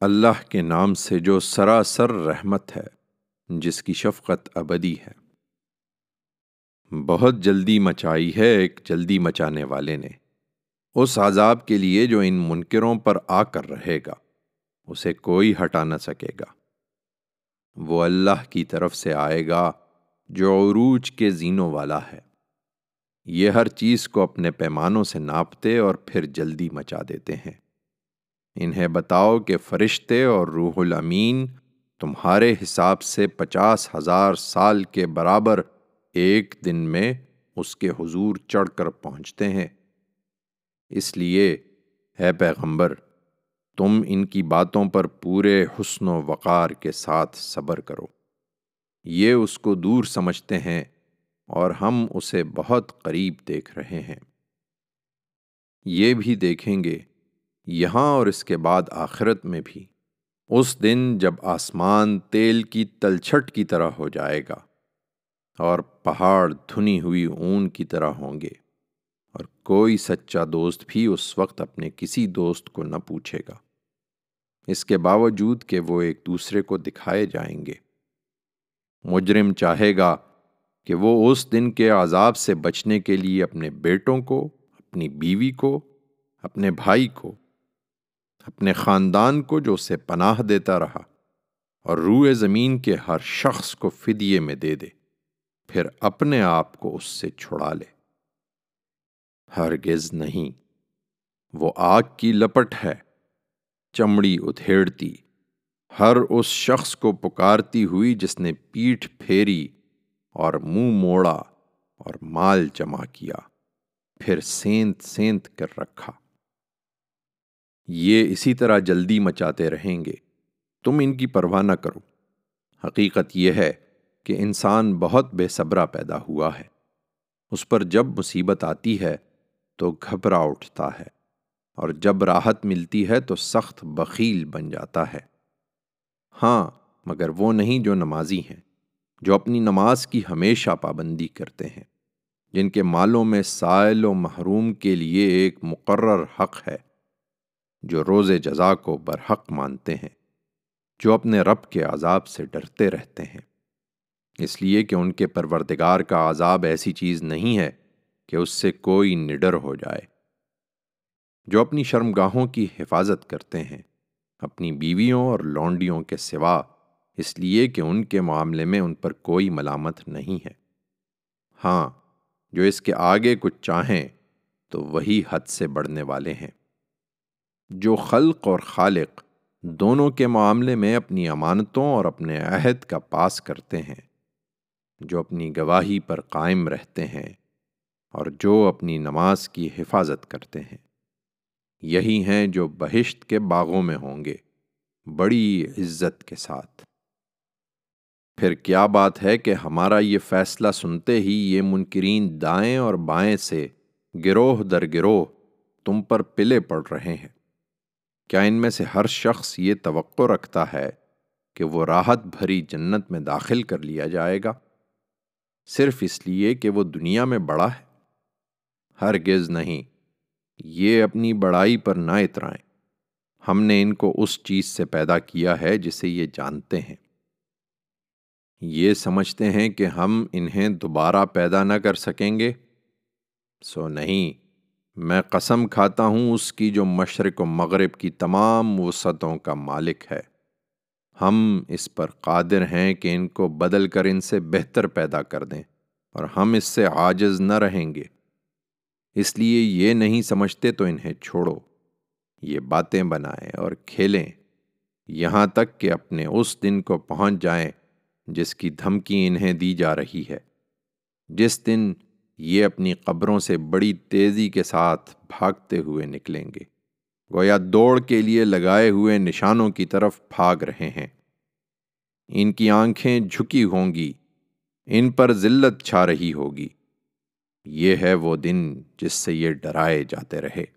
اللہ کے نام سے جو سراسر رحمت ہے، جس کی شفقت ابدی ہے۔ بہت جلدی مچائی ہے ایک جلدی مچانے والے نے۔ اس عذاب کے لیے جو ان منکروں پر آ کر رہے گا، اسے کوئی ہٹا نہ سکے گا۔ وہ اللہ کی طرف سے آئے گا جو عروج کے زینوں والا ہے۔ یہ ہر چیز کو اپنے پیمانوں سے ناپتے اور پھر جلدی مچا دیتے ہیں۔ انہیں بتاؤ کہ فرشتے اور روح الامین تمہارے حساب سے پچاس ہزار سال کے برابر ایک دن میں اس کے حضور چڑھ کر پہنچتے ہیں۔ اس لیے، اے پیغمبر، تم ان کی باتوں پر پورے حسن و وقار کے ساتھ صبر کرو۔ یہ اس کو دور سمجھتے ہیں اور ہم اسے بہت قریب دیکھ رہے ہیں۔ یہ بھی دیکھیں گے یہاں اور اس کے بعد آخرت میں بھی۔ اس دن جب آسمان تیل کی تلچھٹ کی طرح ہو جائے گا اور پہاڑ دھنی ہوئی اون کی طرح ہوں گے اور کوئی سچا دوست بھی اس وقت اپنے کسی دوست کو نہ پوچھے گا۔ اس کے باوجود کہ وہ ایک دوسرے کو دکھائے جائیں گے۔ مجرم چاہے گا کہ وہ اس دن کے عذاب سے بچنے کے لیے اپنے بیٹوں کو، اپنی بیوی کو، اپنے بھائی کو اپنے خاندان کو جو اسے پناہ دیتا رہا اور روئے زمین کے ہر شخص کو فدیے میں دے دے، پھر اپنے آپ کو اس سے چھڑا لے۔ ہرگز نہیں، وہ آگ کی لپٹ ہے، چمڑی ادھیڑتی ہر اس شخص کو پکارتی ہوئی جس نے پیٹھ پھیری اور منہ موڑا اور مال جمع کیا، پھر سینت سینت کر رکھا۔ یہ اسی طرح جلدی مچاتے رہیں گے۔ تم ان کی پرواہ نہ کرو۔ حقیقت یہ ہے کہ انسان بہت بے صبرہ پیدا ہوا ہے۔ اس پر جب مصیبت آتی ہے تو گھبرا اٹھتا ہے اور جب راحت ملتی ہے تو سخت بخیل بن جاتا ہے۔ ہاں مگر وہ نہیں جو نمازی ہیں، جو اپنی نماز کی ہمیشہ پابندی کرتے ہیں، جن کے مالوں میں سائل و محروم کے لیے ایک مقرر حق ہے۔ جو روز جزا کو برحق مانتے ہیں، جو اپنے رب کے عذاب سے ڈرتے رہتے ہیں۔ اس لیے کہ ان کے پروردگار کا عذاب ایسی چیز نہیں ہے کہ اس سے کوئی نڈر ہو جائے۔ جو اپنی شرمگاہوں کی حفاظت کرتے ہیں، اپنی بیویوں اور لونڈیوں کے سوا، اس لیے کہ ان کے معاملے میں ان پر کوئی ملامت نہیں ہے۔ ہاں جو اس کے آگے کچھ چاہیں، تو وہی حد سے بڑھنے والے ہیں۔ جو خلق اور خالق دونوں کے معاملے میں اپنی امانتوں اور اپنے عہد کا پاس کرتے ہیں، جو اپنی گواہی پر قائم رہتے ہیں اور جو اپنی نماز کی حفاظت کرتے ہیں۔ یہی ہیں جو بہشت کے باغوں میں ہوں گے، بڑی عزت کے ساتھ۔ پھر کیا بات ہے کہ ہمارا یہ فیصلہ سنتے ہی یہ منکرین دائیں اور بائیں سے گروہ در گروہ تم پر پلے پڑ رہے ہیں۔ کیا ان میں سے ہر شخص یہ توقع رکھتا ہے کہ وہ راحت بھری جنت میں داخل کر لیا جائے گا؟ صرف اس لیے کہ وہ دنیا میں بڑا ہے۔ ہرگز نہیں، یہ اپنی بڑائی پر نہ اترائیں۔ ہم نے ان کو اس چیز سے پیدا کیا ہے جسے یہ جانتے ہیں۔ یہ سمجھتے ہیں کہ ہم انہیں دوبارہ پیدا نہ کر سکیں گے؟ سو نہیں۔ میں قسم کھاتا ہوں، اس کی جو مشرق و مغرب کی تمام وسعتوں کا مالک ہے۔ ہم اس پر قادر ہیں کہ ان کو بدل کر ان سے بہتر پیدا کر دیں، اور ہم اس سے عاجز نہ رہیں گے۔ اس لیے یہ نہیں سمجھتے تو انہیں چھوڑو۔ یہ باتیں بنائیں اور کھیلیں۔ یہاں تک کہ اپنے اس دن کو پہنچ جائیں جس کی دھمکی انہیں دی جا رہی ہے۔ جس دن یہ اپنی قبروں سے بڑی تیزی کے ساتھ بھاگتے ہوئے نکلیں گے۔ گویا دوڑ کے لیے لگائے ہوئے نشانوں کی طرف بھاگ رہے ہیں۔ ان کی آنکھیں جھکی ہوں گی، ان پر ذلت چھا رہی ہوگی۔ یہ ہے وہ دن جس سے یہ ڈرائے جاتے رہے۔